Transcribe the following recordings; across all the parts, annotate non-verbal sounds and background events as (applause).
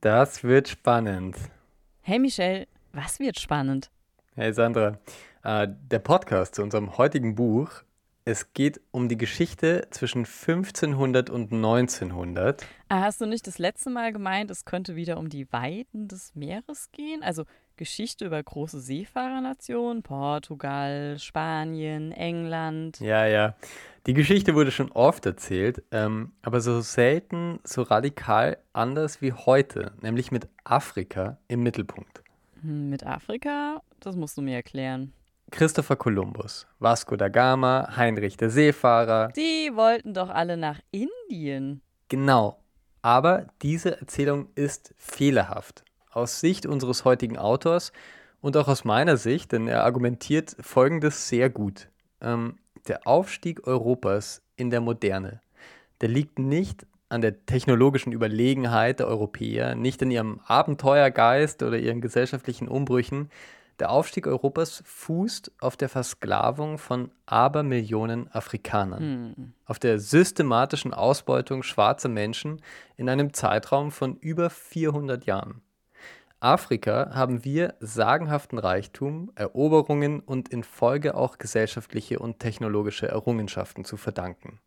Das wird spannend. Hey Michelle, was wird spannend? Hey Sandra, äh, der Podcast zu unserem heutigen Buch. Es geht um die Geschichte zwischen 1500 und 1900. Ah, hast du nicht das letzte Mal gemeint, es könnte wieder um die Weiten des Meeres gehen? Also Geschichte über große Seefahrernationen, Portugal, Spanien, England. Ja, ja. Die Geschichte wurde schon oft erzählt, ähm, aber so selten, so radikal anders wie heute, nämlich mit Afrika im Mittelpunkt. Hm, mit Afrika? Das musst du mir erklären. Christopher Columbus, Vasco da Gama, Heinrich der Seefahrer. Die wollten doch alle nach Indien. Genau. Aber diese Erzählung ist fehlerhaft aus Sicht unseres heutigen Autors und auch aus meiner Sicht, denn er argumentiert Folgendes sehr gut. Ähm, der Aufstieg Europas in der Moderne, der liegt nicht an der technologischen Überlegenheit der Europäer, nicht an ihrem Abenteuergeist oder ihren gesellschaftlichen Umbrüchen. Der Aufstieg Europas fußt auf der Versklavung von Abermillionen Afrikanern, hm. auf der systematischen Ausbeutung schwarzer Menschen in einem Zeitraum von über 400 Jahren. Afrika haben wir sagenhaften Reichtum, Eroberungen und in Folge auch gesellschaftliche und technologische Errungenschaften zu verdanken.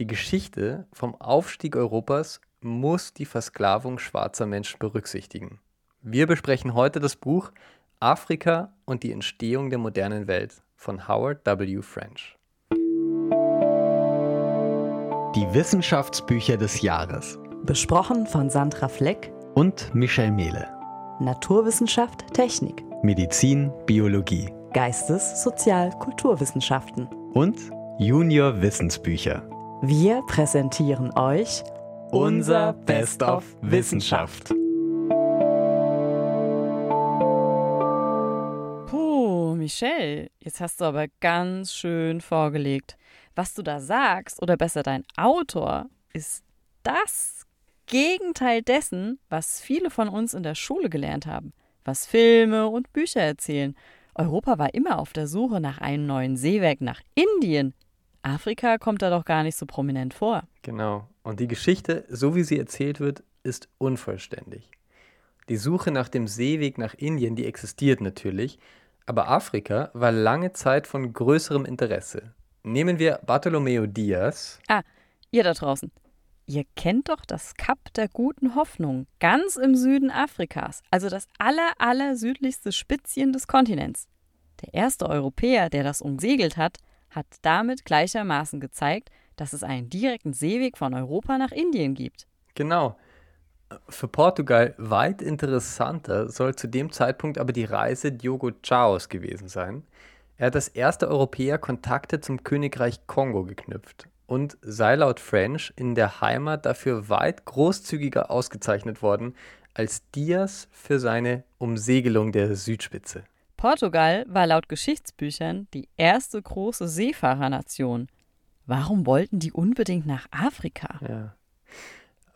Die Geschichte vom Aufstieg Europas muss die Versklavung schwarzer Menschen berücksichtigen. Wir besprechen heute das Buch Afrika und die Entstehung der modernen Welt von Howard W. French. Die Wissenschaftsbücher des Jahres. Besprochen von Sandra Fleck und Michelle Mehle. Naturwissenschaft, Technik, Medizin, Biologie, Geistes-, Sozial-, Kulturwissenschaften und Junior Wissensbücher. Wir präsentieren euch unser Best of Wissenschaft. Puh, Michelle, jetzt hast du aber ganz schön vorgelegt. Was du da sagst, oder besser dein Autor, ist das Gegenteil dessen, was viele von uns in der Schule gelernt haben, was Filme und Bücher erzählen. Europa war immer auf der Suche nach einem neuen Seewerk nach Indien. Afrika kommt da doch gar nicht so prominent vor. Genau. Und die Geschichte, so wie sie erzählt wird, ist unvollständig. Die Suche nach dem Seeweg nach Indien, die existiert natürlich, aber Afrika war lange Zeit von größerem Interesse. Nehmen wir Bartolomeo Diaz. Ah, ihr da draußen. Ihr kennt doch das Kap der guten Hoffnung, ganz im Süden Afrikas, also das aller, aller südlichste Spitzchen des Kontinents. Der erste Europäer, der das umsegelt hat, hat damit gleichermaßen gezeigt, dass es einen direkten Seeweg von Europa nach Indien gibt. Genau. Für Portugal weit interessanter soll zu dem Zeitpunkt aber die Reise Diogo Chaos gewesen sein. Er hat als erster Europäer Kontakte zum Königreich Kongo geknüpft und sei laut French in der Heimat dafür weit großzügiger ausgezeichnet worden als Diaz für seine Umsegelung der Südspitze. Portugal war laut Geschichtsbüchern die erste große Seefahrernation. Warum wollten die unbedingt nach Afrika? Ja.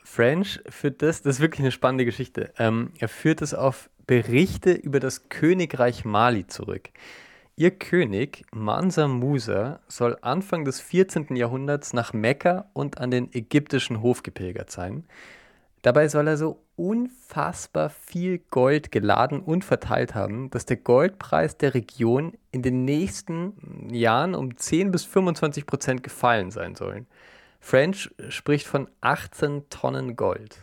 French führt das, das ist wirklich eine spannende Geschichte. Ähm, er führt es auf Berichte über das Königreich Mali zurück. Ihr König Mansa Musa soll Anfang des 14. Jahrhunderts nach Mekka und an den ägyptischen Hof gepilgert sein. Dabei soll er so unfassbar viel Gold geladen und verteilt haben, dass der Goldpreis der Region in den nächsten Jahren um 10 bis 25 Prozent gefallen sein soll. French spricht von 18 Tonnen Gold.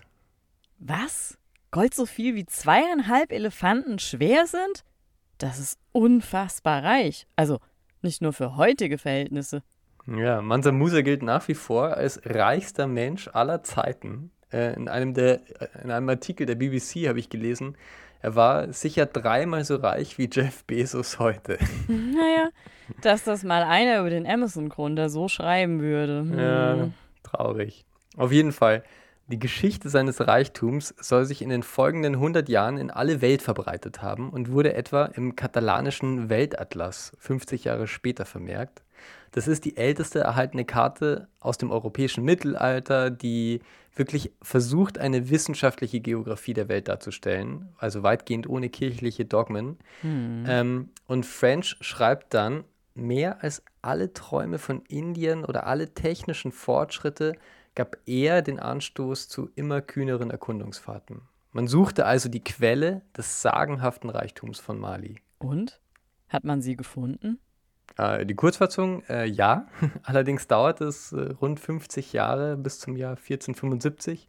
Was? Gold so viel wie zweieinhalb Elefanten schwer sind? Das ist unfassbar reich. Also nicht nur für heutige Verhältnisse. Ja, Mansa Musa gilt nach wie vor als reichster Mensch aller Zeiten. Äh, in, einem der, äh, in einem Artikel der BBC habe ich gelesen, er war sicher dreimal so reich wie Jeff Bezos heute. (laughs) Naja, dass das mal einer über den Amazon-Gründer so schreiben würde. Hm. Ja, traurig. Auf jeden Fall. Die Geschichte seines Reichtums soll sich in den folgenden 100 Jahren in alle Welt verbreitet haben und wurde etwa im katalanischen Weltatlas 50 Jahre später vermerkt. Das ist die älteste erhaltene Karte aus dem europäischen Mittelalter, die wirklich versucht, eine wissenschaftliche Geografie der Welt darzustellen, also weitgehend ohne kirchliche Dogmen. Hm. Ähm, und French schreibt dann, mehr als alle Träume von Indien oder alle technischen Fortschritte gab er den Anstoß zu immer kühneren Erkundungsfahrten. Man suchte also die Quelle des sagenhaften Reichtums von Mali. Und? Hat man sie gefunden? Äh, die Kurzfassung, äh, ja. (laughs) Allerdings dauert es äh, rund 50 Jahre bis zum Jahr 1475.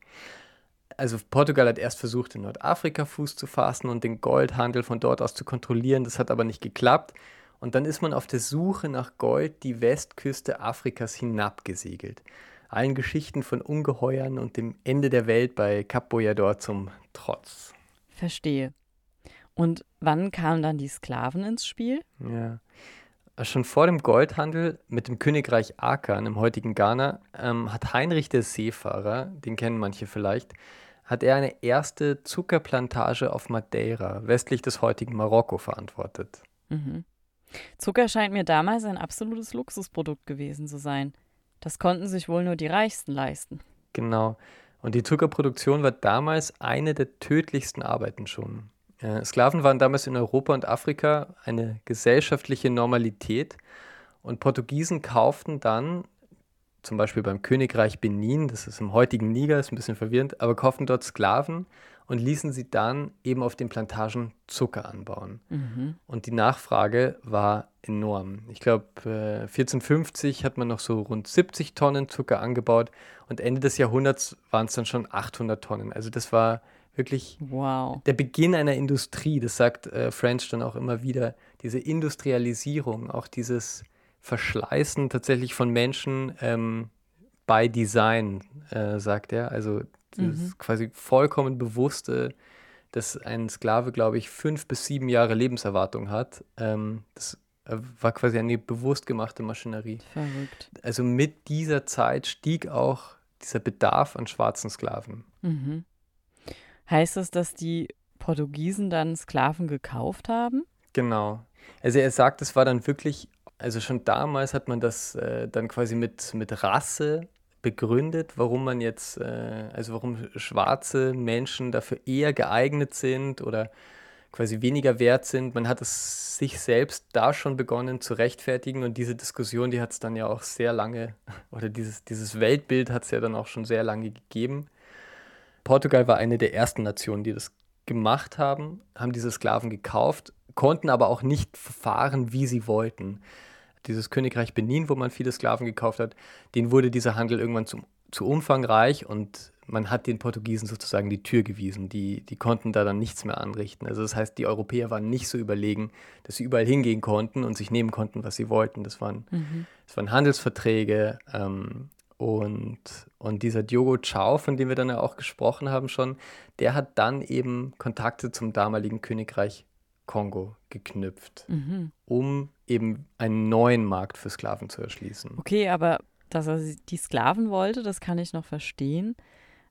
Also Portugal hat erst versucht, in Nordafrika Fuß zu fassen und den Goldhandel von dort aus zu kontrollieren. Das hat aber nicht geklappt. Und dann ist man auf der Suche nach Gold die Westküste Afrikas hinabgesegelt. Allen Geschichten von Ungeheuern und dem Ende der Welt bei Cap Boyador zum Trotz. Verstehe. Und wann kamen dann die Sklaven ins Spiel? Ja. Schon vor dem Goldhandel mit dem Königreich Akan im heutigen Ghana ähm, hat Heinrich der Seefahrer, den kennen manche vielleicht, hat er eine erste Zuckerplantage auf Madeira, westlich des heutigen Marokko, verantwortet. Mhm. Zucker scheint mir damals ein absolutes Luxusprodukt gewesen zu sein. Das konnten sich wohl nur die Reichsten leisten. Genau. Und die Zuckerproduktion war damals eine der tödlichsten Arbeiten schon. Äh, Sklaven waren damals in Europa und Afrika eine gesellschaftliche Normalität und Portugiesen kauften dann, zum Beispiel beim Königreich Benin, das ist im heutigen Niger, ist ein bisschen verwirrend, aber kauften dort Sklaven und ließen sie dann eben auf den Plantagen Zucker anbauen. Mhm. Und die Nachfrage war enorm. Ich glaube, äh, 1450 hat man noch so rund 70 Tonnen Zucker angebaut und Ende des Jahrhunderts waren es dann schon 800 Tonnen. Also das war wirklich wow. der Beginn einer Industrie. Das sagt äh, French dann auch immer wieder. Diese Industrialisierung, auch dieses Verschleißen tatsächlich von Menschen ähm, by Design, äh, sagt er. Also das mhm. quasi vollkommen bewusste, dass ein Sklave, glaube ich, fünf bis sieben Jahre Lebenserwartung hat. Ähm, das äh, war quasi eine bewusst gemachte Maschinerie. Verrückt. Also mit dieser Zeit stieg auch dieser Bedarf an schwarzen Sklaven. Mhm. Heißt das, dass die Portugiesen dann Sklaven gekauft haben? Genau. Also er sagt, es war dann wirklich, also schon damals hat man das äh, dann quasi mit, mit Rasse begründet, warum man jetzt, äh, also warum schwarze Menschen dafür eher geeignet sind oder quasi weniger wert sind. Man hat es sich selbst da schon begonnen zu rechtfertigen und diese Diskussion, die hat es dann ja auch sehr lange, (laughs) oder dieses, dieses Weltbild hat es ja dann auch schon sehr lange gegeben. Portugal war eine der ersten Nationen, die das gemacht haben, haben diese Sklaven gekauft, konnten aber auch nicht verfahren, wie sie wollten dieses Königreich Benin, wo man viele Sklaven gekauft hat, den wurde dieser Handel irgendwann zum, zu umfangreich und man hat den Portugiesen sozusagen die Tür gewiesen. Die, die konnten da dann nichts mehr anrichten. Also das heißt, die Europäer waren nicht so überlegen, dass sie überall hingehen konnten und sich nehmen konnten, was sie wollten. Das waren, mhm. das waren Handelsverträge. Ähm, und, und dieser Diogo Chao, von dem wir dann ja auch gesprochen haben schon, der hat dann eben Kontakte zum damaligen Königreich Kongo geknüpft, mhm. um eben einen neuen Markt für Sklaven zu erschließen. Okay, aber dass er die Sklaven wollte, das kann ich noch verstehen.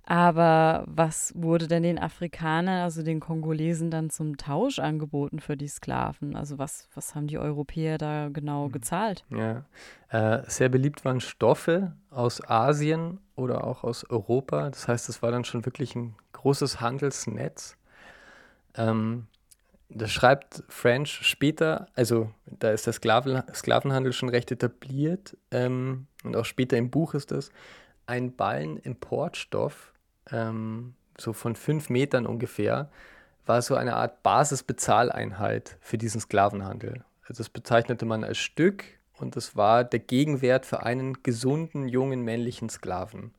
Aber was wurde denn den Afrikanern, also den Kongolesen, dann zum Tausch angeboten für die Sklaven? Also was, was haben die Europäer da genau hm. gezahlt? Ja, äh, sehr beliebt waren Stoffe aus Asien oder auch aus Europa. Das heißt, es war dann schon wirklich ein großes Handelsnetz. Ähm, das schreibt French später, also da ist der Sklaven, Sklavenhandel schon recht etabliert ähm, und auch später im Buch ist das, ein Ballenimportstoff, ähm, so von fünf Metern ungefähr, war so eine Art Basisbezahleinheit für diesen Sklavenhandel. Also das bezeichnete man als Stück und das war der Gegenwert für einen gesunden, jungen männlichen Sklaven.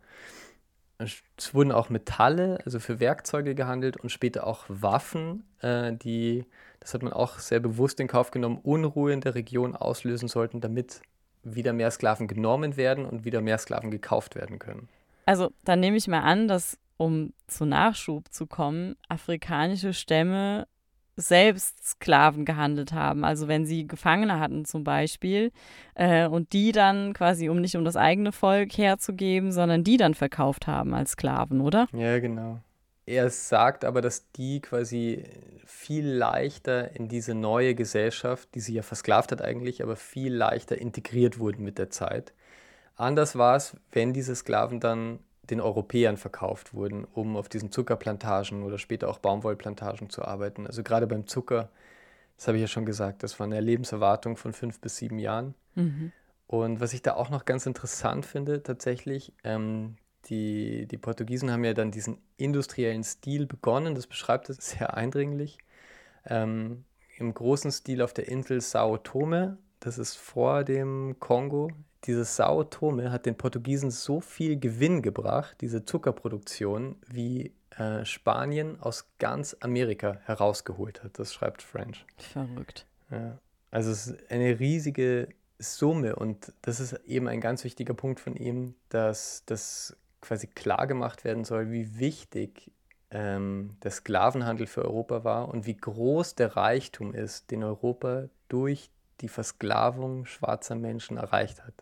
Es wurden auch Metalle, also für Werkzeuge gehandelt und später auch Waffen, äh, die, das hat man auch sehr bewusst in Kauf genommen, Unruhe in der Region auslösen sollten, damit wieder mehr Sklaven genommen werden und wieder mehr Sklaven gekauft werden können. Also dann nehme ich mal an, dass um zu Nachschub zu kommen, afrikanische Stämme selbst Sklaven gehandelt haben. Also wenn sie Gefangene hatten zum Beispiel äh, und die dann quasi, um nicht um das eigene Volk herzugeben, sondern die dann verkauft haben als Sklaven, oder? Ja, genau. Er sagt aber, dass die quasi viel leichter in diese neue Gesellschaft, die sie ja versklavt hat eigentlich, aber viel leichter integriert wurden mit der Zeit. Anders war es, wenn diese Sklaven dann den Europäern verkauft wurden, um auf diesen Zuckerplantagen oder später auch Baumwollplantagen zu arbeiten. Also gerade beim Zucker, das habe ich ja schon gesagt, das war eine Lebenserwartung von fünf bis sieben Jahren. Mhm. Und was ich da auch noch ganz interessant finde, tatsächlich, ähm, die, die Portugiesen haben ja dann diesen industriellen Stil begonnen, das beschreibt es sehr eindringlich. Ähm, Im großen Stil auf der Insel Sao Tome, das ist vor dem Kongo. Dieses Sao Tome hat den Portugiesen so viel Gewinn gebracht, diese Zuckerproduktion, wie äh, Spanien aus ganz Amerika herausgeholt hat. Das schreibt French. Verrückt. Ja. Also es ist eine riesige Summe und das ist eben ein ganz wichtiger Punkt von ihm, dass das quasi klar gemacht werden soll, wie wichtig ähm, der Sklavenhandel für Europa war und wie groß der Reichtum ist, den Europa durch die Versklavung schwarzer Menschen erreicht hat.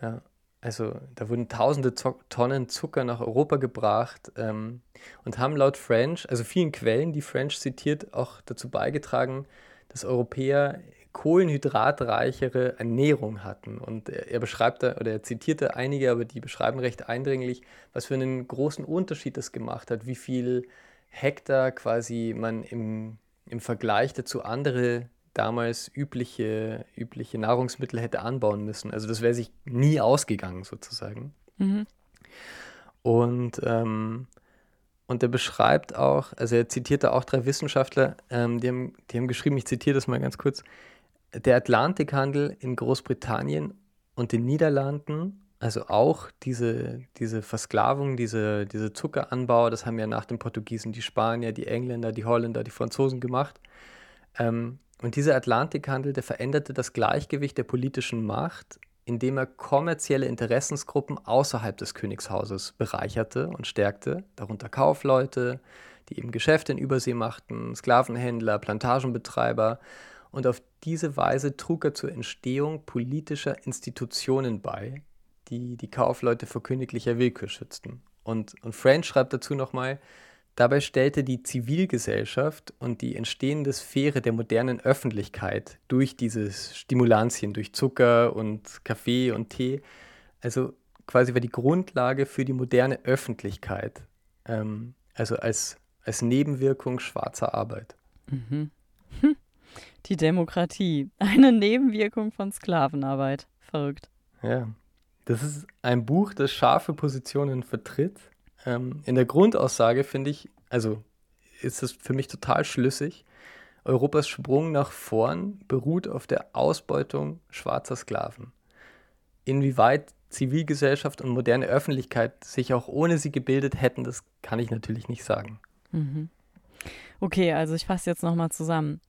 Ja, also da wurden tausende Tonnen Zucker nach Europa gebracht ähm, und haben laut French, also vielen Quellen, die French zitiert, auch dazu beigetragen, dass Europäer kohlenhydratreichere Ernährung hatten. Und er, er beschreibt da, oder er zitierte einige, aber die beschreiben recht eindringlich, was für einen großen Unterschied das gemacht hat, wie viel Hektar quasi man im, im Vergleich dazu andere damals übliche, übliche Nahrungsmittel hätte anbauen müssen. Also das wäre sich nie ausgegangen sozusagen. Mhm. Und, ähm, und er beschreibt auch, also er zitierte auch drei Wissenschaftler, ähm, die, haben, die haben geschrieben, ich zitiere das mal ganz kurz, der Atlantikhandel in Großbritannien und den Niederlanden, also auch diese, diese Versklavung, diese, diese Zuckeranbau, das haben ja nach den Portugiesen die Spanier, die Engländer, die Holländer, die Franzosen gemacht. Ähm, und dieser Atlantikhandel, der veränderte das Gleichgewicht der politischen Macht, indem er kommerzielle Interessensgruppen außerhalb des Königshauses bereicherte und stärkte, darunter Kaufleute, die eben Geschäfte in Übersee machten, Sklavenhändler, Plantagenbetreiber. Und auf diese Weise trug er zur Entstehung politischer Institutionen bei, die die Kaufleute vor königlicher Willkür schützten. Und, und French schreibt dazu nochmal, Dabei stellte die Zivilgesellschaft und die entstehende Sphäre der modernen Öffentlichkeit durch diese Stimulantien, durch Zucker und Kaffee und Tee, also quasi war die Grundlage für die moderne Öffentlichkeit, ähm, also als, als Nebenwirkung schwarzer Arbeit. Mhm. Die Demokratie, eine Nebenwirkung von Sklavenarbeit. Verrückt. Ja, das ist ein Buch, das scharfe Positionen vertritt ähm, in der Grundaussage finde ich, also ist es für mich total schlüssig. Europas Sprung nach vorn beruht auf der Ausbeutung schwarzer Sklaven. Inwieweit Zivilgesellschaft und moderne Öffentlichkeit sich auch ohne sie gebildet hätten, das kann ich natürlich nicht sagen. Mhm. Okay, also ich fasse jetzt nochmal zusammen.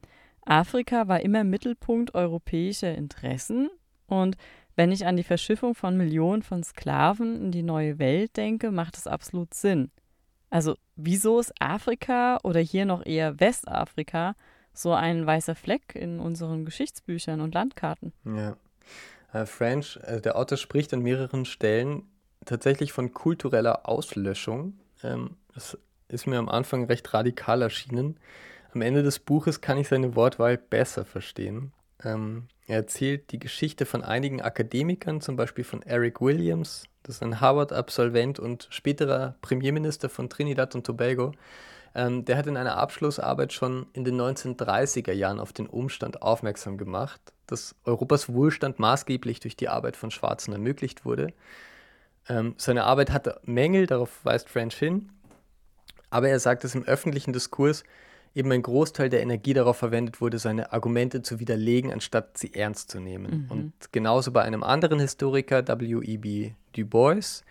Afrika war immer Mittelpunkt europäischer Interessen und wenn ich an die Verschiffung von Millionen von Sklaven in die neue Welt denke, macht es absolut Sinn. Also wieso ist Afrika oder hier noch eher Westafrika so ein weißer Fleck in unseren Geschichtsbüchern und Landkarten? Ja. Uh, French, also der Autor spricht an mehreren Stellen tatsächlich von kultureller Auslöschung. Ähm, das ist mir am Anfang recht radikal erschienen. Am Ende des Buches kann ich seine Wortwahl besser verstehen. Ähm, er erzählt die Geschichte von einigen Akademikern, zum Beispiel von Eric Williams, das ist ein Harvard-Absolvent und späterer Premierminister von Trinidad und Tobago. Ähm, der hat in einer Abschlussarbeit schon in den 1930er Jahren auf den Umstand aufmerksam gemacht, dass Europas Wohlstand maßgeblich durch die Arbeit von Schwarzen ermöglicht wurde. Ähm, seine Arbeit hatte Mängel, darauf weist French hin, aber er sagt, dass im öffentlichen Diskurs eben ein Großteil der Energie darauf verwendet wurde, seine Argumente zu widerlegen, anstatt sie ernst zu nehmen. Mhm. Und genauso bei einem anderen Historiker, W.E.B. Du Bois,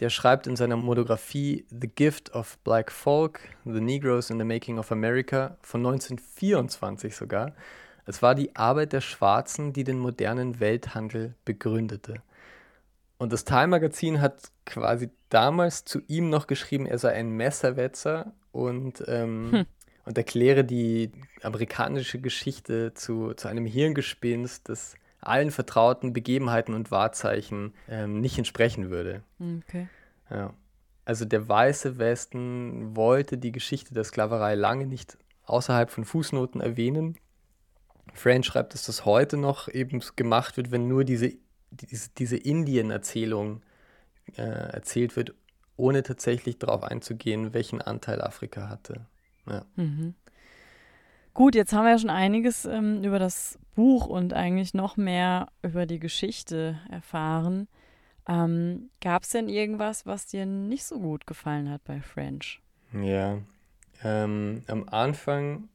der schreibt in seiner Monographie The Gift of Black Folk, The Negroes in the Making of America von 1924 sogar, es war die Arbeit der Schwarzen, die den modernen Welthandel begründete. Und das Time Magazin hat quasi damals zu ihm noch geschrieben, er sei ein Messerwetzer und ähm, hm und erkläre die amerikanische Geschichte zu, zu einem Hirngespinst, das allen vertrauten Begebenheiten und Wahrzeichen ähm, nicht entsprechen würde. Okay. Ja. Also der weiße Westen wollte die Geschichte der Sklaverei lange nicht außerhalb von Fußnoten erwähnen. French schreibt, dass das heute noch eben gemacht wird, wenn nur diese, diese, diese Indien-Erzählung äh, erzählt wird, ohne tatsächlich darauf einzugehen, welchen Anteil Afrika hatte. Ja. Mhm. Gut, jetzt haben wir ja schon einiges ähm, über das Buch und eigentlich noch mehr über die Geschichte erfahren. Ähm, Gab es denn irgendwas, was dir nicht so gut gefallen hat bei French? Ja, ähm, am Anfang,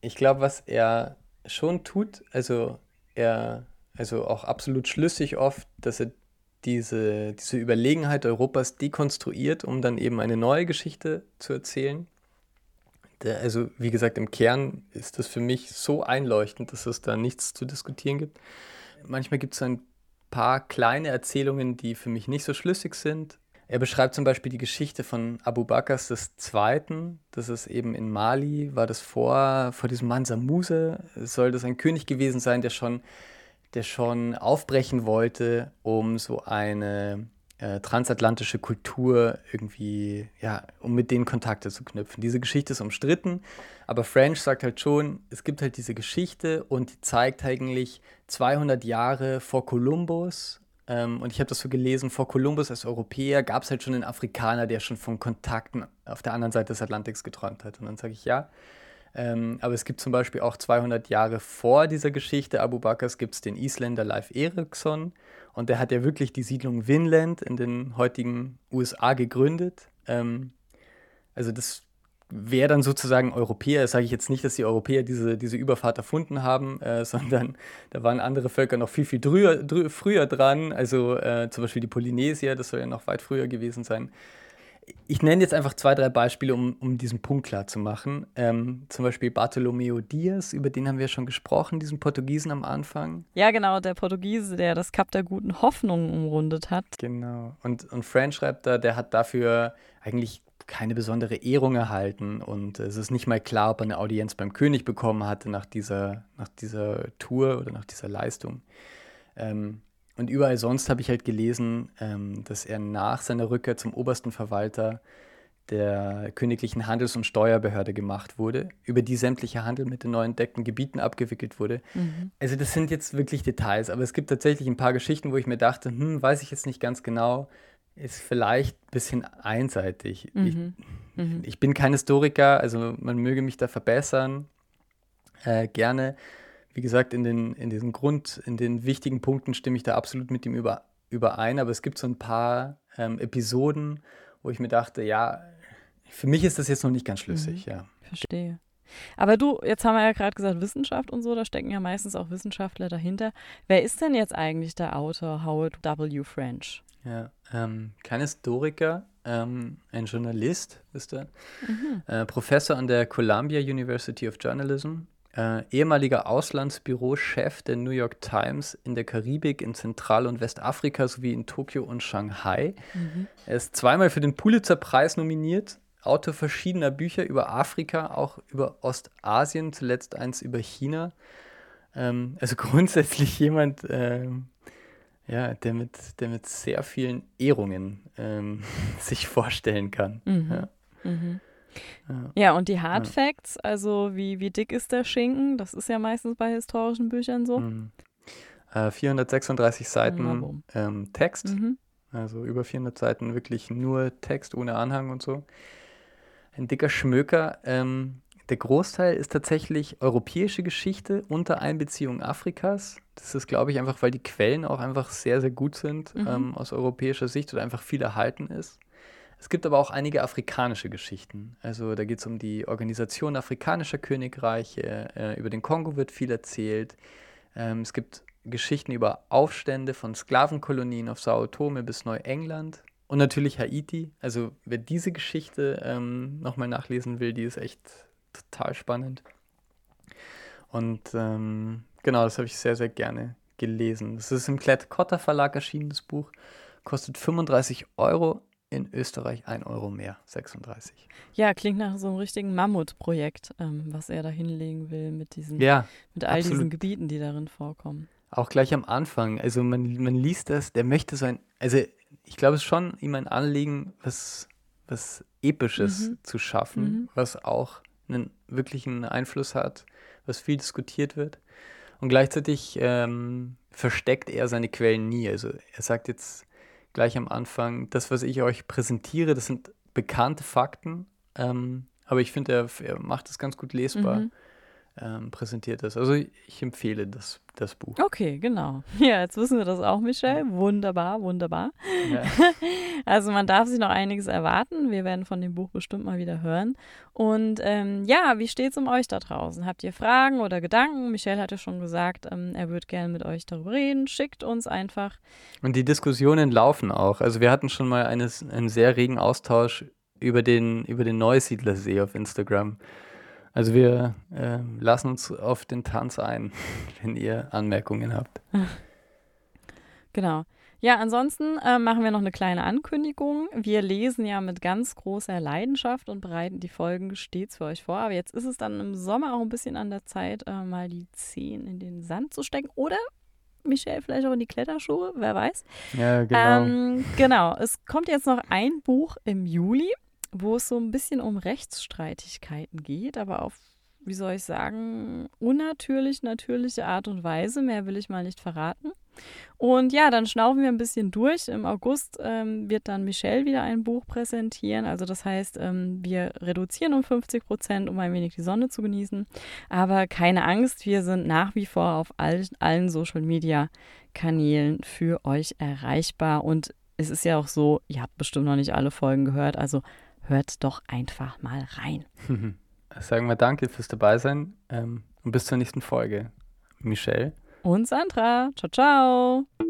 ich glaube, was er schon tut, also er, also auch absolut schlüssig oft, dass er diese, diese Überlegenheit Europas dekonstruiert, um dann eben eine neue Geschichte zu erzählen. Der, also, wie gesagt, im Kern ist das für mich so einleuchtend, dass es da nichts zu diskutieren gibt. Manchmal gibt es ein paar kleine Erzählungen, die für mich nicht so schlüssig sind. Er beschreibt zum Beispiel die Geschichte von Abu Bakrs II. Das ist eben in Mali, war das vor, vor diesem Mansa Muse, soll das ein König gewesen sein, der schon, der schon aufbrechen wollte, um so eine äh, transatlantische Kultur irgendwie, ja, um mit denen Kontakte zu knüpfen. Diese Geschichte ist umstritten, aber French sagt halt schon, es gibt halt diese Geschichte und die zeigt eigentlich 200 Jahre vor Kolumbus ähm, und ich habe das so gelesen, vor Kolumbus als Europäer gab es halt schon einen Afrikaner, der schon von Kontakten auf der anderen Seite des Atlantiks geträumt hat. Und dann sage ich ja. Ähm, aber es gibt zum Beispiel auch 200 Jahre vor dieser Geschichte Abu Bakrs gibt es den Isländer Leif Eriksson. Und der hat ja wirklich die Siedlung Vinland in den heutigen USA gegründet. Ähm, also das wer dann sozusagen Europäer, sage ich jetzt nicht, dass die Europäer diese, diese Überfahrt erfunden haben, äh, (laughs) sondern da waren andere Völker noch viel, viel drüher, drü früher dran. Also äh, zum Beispiel die Polynesier, das soll ja noch weit früher gewesen sein. Ich nenne jetzt einfach zwei, drei Beispiele, um, um diesen Punkt klar zu machen. Ähm, zum Beispiel Bartolomeo Diaz, über den haben wir schon gesprochen, diesen Portugiesen am Anfang. Ja, genau, der Portugiese, der das Kap der guten Hoffnung umrundet hat. Genau. Und, und Fran schreibt da, der hat dafür eigentlich keine besondere Ehrung erhalten und es ist nicht mal klar, ob er eine Audienz beim König bekommen hatte nach dieser, nach dieser Tour oder nach dieser Leistung. Ähm, und überall sonst habe ich halt gelesen, ähm, dass er nach seiner Rückkehr zum obersten Verwalter der königlichen Handels- und Steuerbehörde gemacht wurde, über die sämtlicher Handel mit den neu entdeckten Gebieten abgewickelt wurde. Mhm. Also das sind jetzt wirklich Details, aber es gibt tatsächlich ein paar Geschichten, wo ich mir dachte, hm, weiß ich jetzt nicht ganz genau, ist vielleicht ein bisschen einseitig. Mhm. Ich, mhm. ich, bin kein Historiker, also man möge mich da verbessern. Äh, gerne. Wie gesagt, in den, in diesen Grund, in den wichtigen Punkten stimme ich da absolut mit ihm über, überein, aber es gibt so ein paar ähm, Episoden, wo ich mir dachte, ja, für mich ist das jetzt noch nicht ganz schlüssig, mhm. ja. Verstehe. Aber du, jetzt haben wir ja gerade gesagt, Wissenschaft und so, da stecken ja meistens auch Wissenschaftler dahinter. Wer ist denn jetzt eigentlich der Autor Howard W. French? Ja, ähm, kein Historiker, ähm, ein Journalist ist er. Mhm. Äh, Professor an der Columbia University of Journalism, äh, ehemaliger Auslandsbürochef der New York Times in der Karibik, in Zentral- und Westafrika sowie in Tokio und Shanghai. Mhm. Er ist zweimal für den Pulitzer-Preis nominiert, Autor verschiedener Bücher über Afrika, auch über Ostasien, zuletzt eins über China. Ähm, also (laughs) grundsätzlich jemand, ähm, ja, der mit, der mit sehr vielen Ehrungen ähm, (laughs) sich vorstellen kann. Mhm. Ja. Mhm. Ja. ja. und die Hard Facts, also wie, wie dick ist der Schinken? Das ist ja meistens bei historischen Büchern so. Mhm. Äh, 436 Seiten ähm, Text, mhm. also über 400 Seiten wirklich nur Text ohne Anhang und so. Ein dicker Schmöker. Ähm, der Großteil ist tatsächlich europäische Geschichte unter Einbeziehung Afrikas. Das ist, glaube ich, einfach, weil die Quellen auch einfach sehr, sehr gut sind mhm. ähm, aus europäischer Sicht oder einfach viel erhalten ist. Es gibt aber auch einige afrikanische Geschichten. Also da geht es um die Organisation afrikanischer Königreiche. Äh, über den Kongo wird viel erzählt. Ähm, es gibt Geschichten über Aufstände von Sklavenkolonien auf Sao Tome bis Neuengland. Und natürlich Haiti. Also wer diese Geschichte ähm, nochmal nachlesen will, die ist echt total spannend. Und ähm, genau, das habe ich sehr, sehr gerne gelesen. Das ist im Klett-Cotta Verlag erschienen, das Buch. Kostet 35 Euro, in Österreich 1 Euro mehr, 36. Ja, klingt nach so einem richtigen Mammutprojekt, ähm, was er da hinlegen will mit diesen, ja, mit all absolut. diesen Gebieten, die darin vorkommen. Auch gleich am Anfang, also man, man liest das, der möchte so ein, also ich glaube es ist schon ihm ein Anliegen, was, was Episches mhm. zu schaffen, mhm. was auch einen wirklichen Einfluss hat, was viel diskutiert wird. Und gleichzeitig ähm, versteckt er seine Quellen nie. Also er sagt jetzt gleich am Anfang, das, was ich euch präsentiere, das sind bekannte Fakten, ähm, aber ich finde, er, er, macht es ganz gut lesbar. Mhm. Ähm, präsentiert ist. Also ich empfehle das, das Buch. Okay, genau. (laughs) Ja, jetzt wissen wir das auch, Michelle. Wunderbar, wunderbar. Ja. (laughs) Also man darf sich noch einiges erwarten. Wir werden von dem Buch bestimmt mal wieder hören. Und ähm, ja, wie steht es um euch da draußen? Habt ihr Fragen oder Gedanken? Michelle hat ja schon gesagt, ähm, er würde gerne mit euch darüber reden. Schickt uns einfach. Und die Diskussionen laufen auch. Also wir hatten schon mal eines, einen sehr regen Austausch über den, über den Neusiedlersee auf Instagram. Also wir äh, lassen uns auf den Tanz ein, (laughs) wenn ihr Anmerkungen habt. Genau. Ja, ansonsten äh, machen wir noch eine kleine Ankündigung. Wir lesen ja mit ganz großer Leidenschaft und bereiten die Folgen stets für euch vor. Aber jetzt ist es dann im Sommer auch ein bisschen an der Zeit, äh, mal die Zehen in den Sand zu stecken. Oder Michelle vielleicht auch in die Kletterschuhe, wer weiß. Ja, genau. Ähm, genau. Es kommt jetzt noch ein Buch im Juli, wo es so ein bisschen um Rechtsstreitigkeiten geht, aber auf, wie soll ich sagen, unnatürlich, natürliche Art und Weise. Mehr will ich mal nicht verraten. Und ja, dann schnaufen wir ein bisschen durch. Im August ähm, wird dann Michelle wieder ein Buch präsentieren. Also das heißt, ähm, wir reduzieren um 50 Prozent, um ein wenig die Sonne zu genießen. Aber keine Angst, wir sind nach wie vor auf all, allen Social-Media-Kanälen für euch erreichbar. Und es ist ja auch so, ihr habt bestimmt noch nicht alle Folgen gehört, also hört doch einfach mal rein. (laughs) Sagen wir danke fürs Dabeisein ähm, und bis zur nächsten Folge. Michelle. Und Sandra. Ciao, ciao.